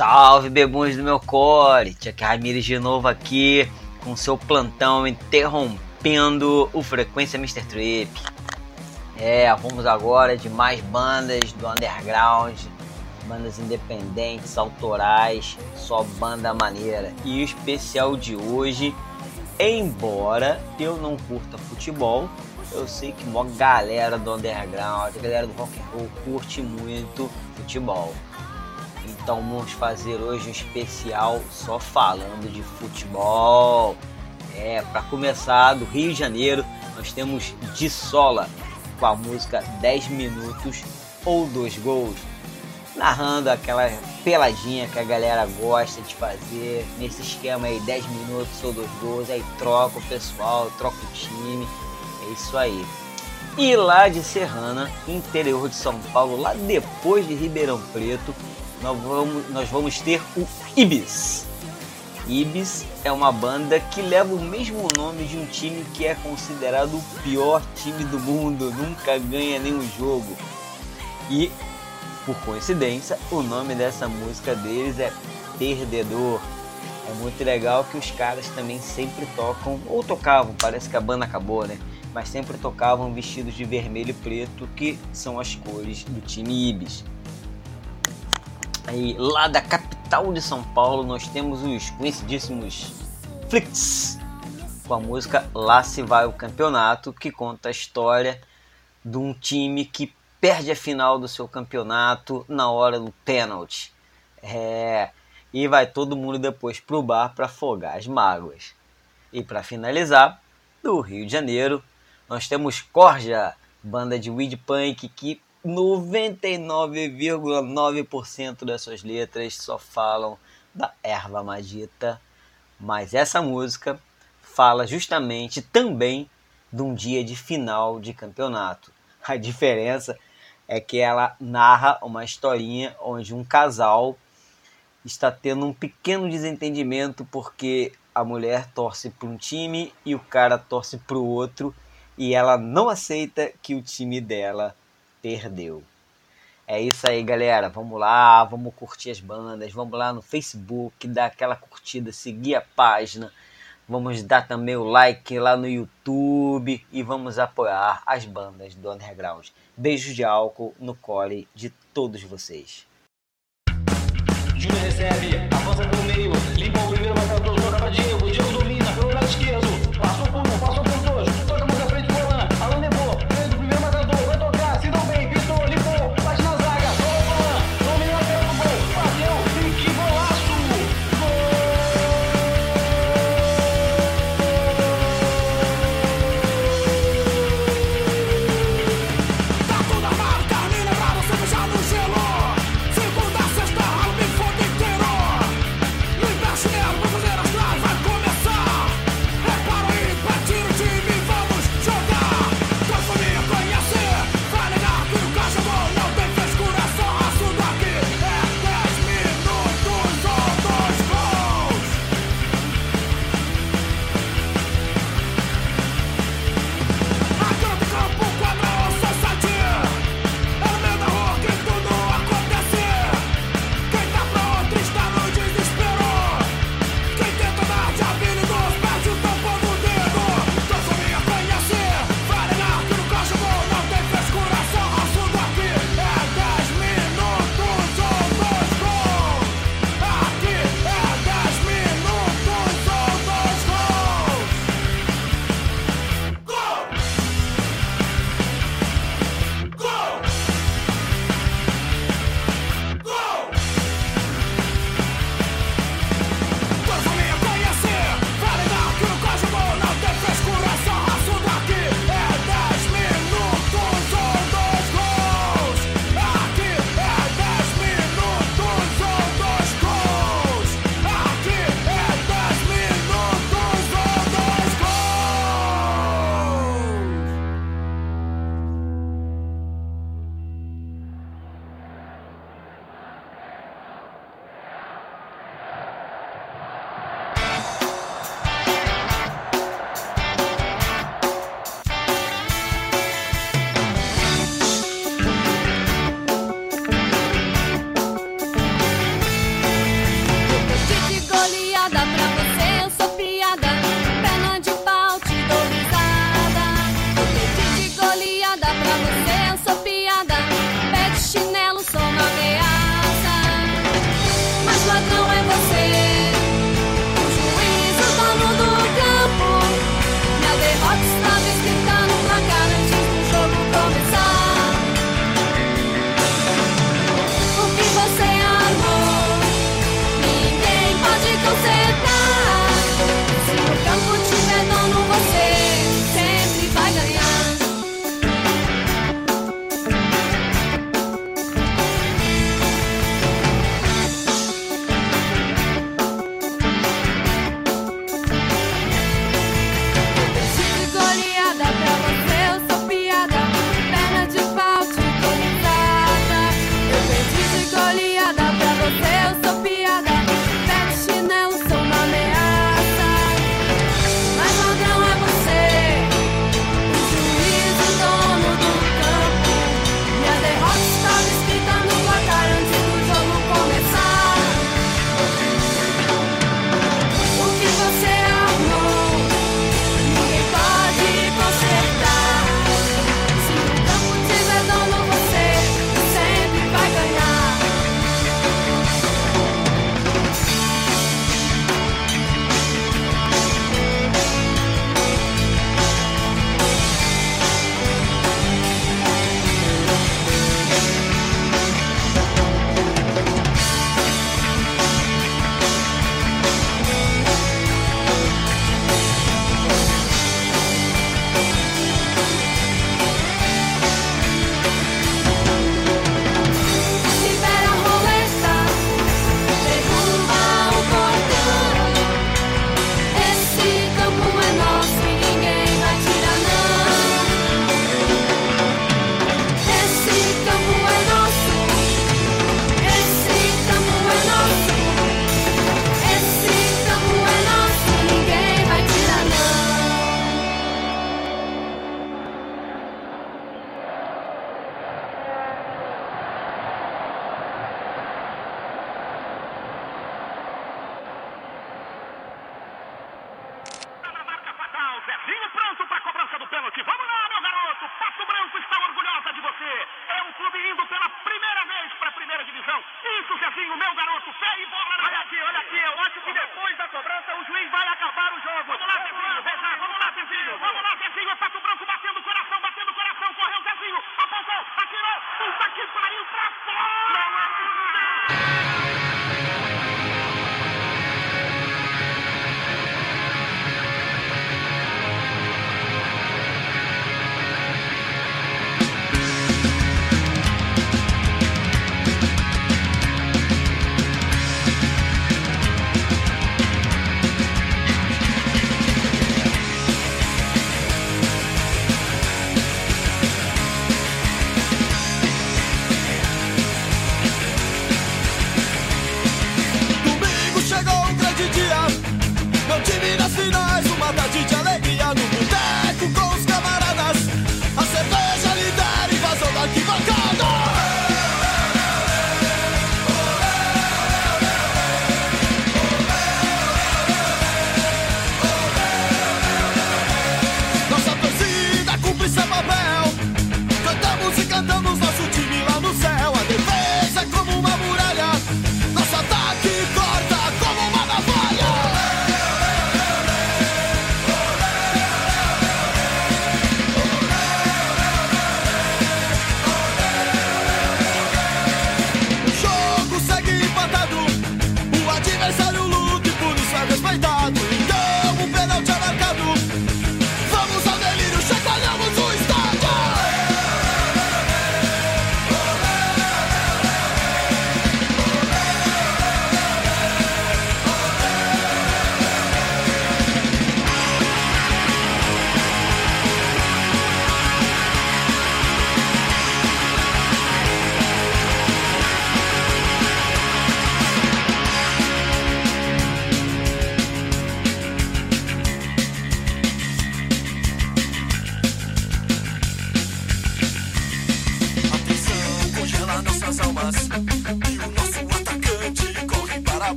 Salve, bebuns do meu core! Tia Ramires de novo aqui com seu plantão interrompendo o Frequência Mr. Trip. É, vamos agora de mais bandas do underground, bandas independentes, autorais, só banda maneira. E o especial de hoje, embora eu não curta futebol, eu sei que uma galera do underground, a galera do rock and roll curte muito futebol. Então vamos fazer hoje um especial só falando de futebol. É, para começar, do Rio de Janeiro, nós temos De Sola com a música 10 minutos ou dois gols, narrando aquela peladinha que a galera gosta de fazer, nesse esquema aí, 10 minutos ou dois gols, aí troca o pessoal, troca o time, é isso aí. E lá de Serrana, interior de São Paulo, lá depois de Ribeirão Preto, nós vamos, nós vamos ter o Ibis. Ibis é uma banda que leva o mesmo nome de um time que é considerado o pior time do mundo, nunca ganha nenhum jogo. E, por coincidência, o nome dessa música deles é Perdedor. É muito legal que os caras também sempre tocam, ou tocavam, parece que a banda acabou, né? Mas sempre tocavam vestidos de vermelho e preto, que são as cores do time Ibis. Aí, lá da capital de São Paulo, nós temos os conhecidíssimos Flix, com a música Lá se vai o campeonato, que conta a história de um time que perde a final do seu campeonato na hora do pênalti. É, e vai todo mundo depois pro bar para afogar as mágoas. E para finalizar, do Rio de Janeiro, nós temos Corja, banda de weed punk que 99,9% das suas letras só falam da erva magita, mas essa música fala justamente também de um dia de final de campeonato. A diferença é que ela narra uma historinha onde um casal está tendo um pequeno desentendimento porque a mulher torce para um time e o cara torce para o outro e ela não aceita que o time dela perdeu. É isso aí, galera. Vamos lá, vamos curtir as bandas, vamos lá no Facebook, dar aquela curtida, seguir a página. Vamos dar também o like lá no YouTube e vamos apoiar as bandas do underground. Beijos de álcool no cole de todos vocês. Júnior recebe, avança pelo meio, limpa o primeiro Diego, Diego domina pelo lado esquerdo,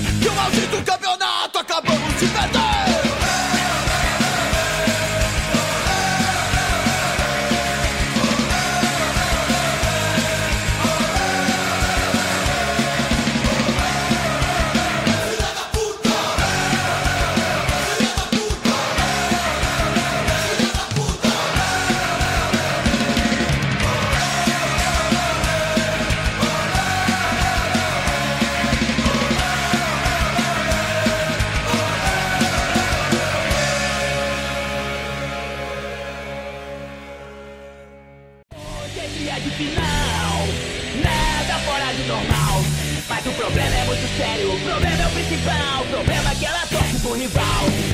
dizer que o maldito campeonato acabamos de perder. Mas o problema é muito sério, o problema é o principal. O problema é que ela torce pro rival.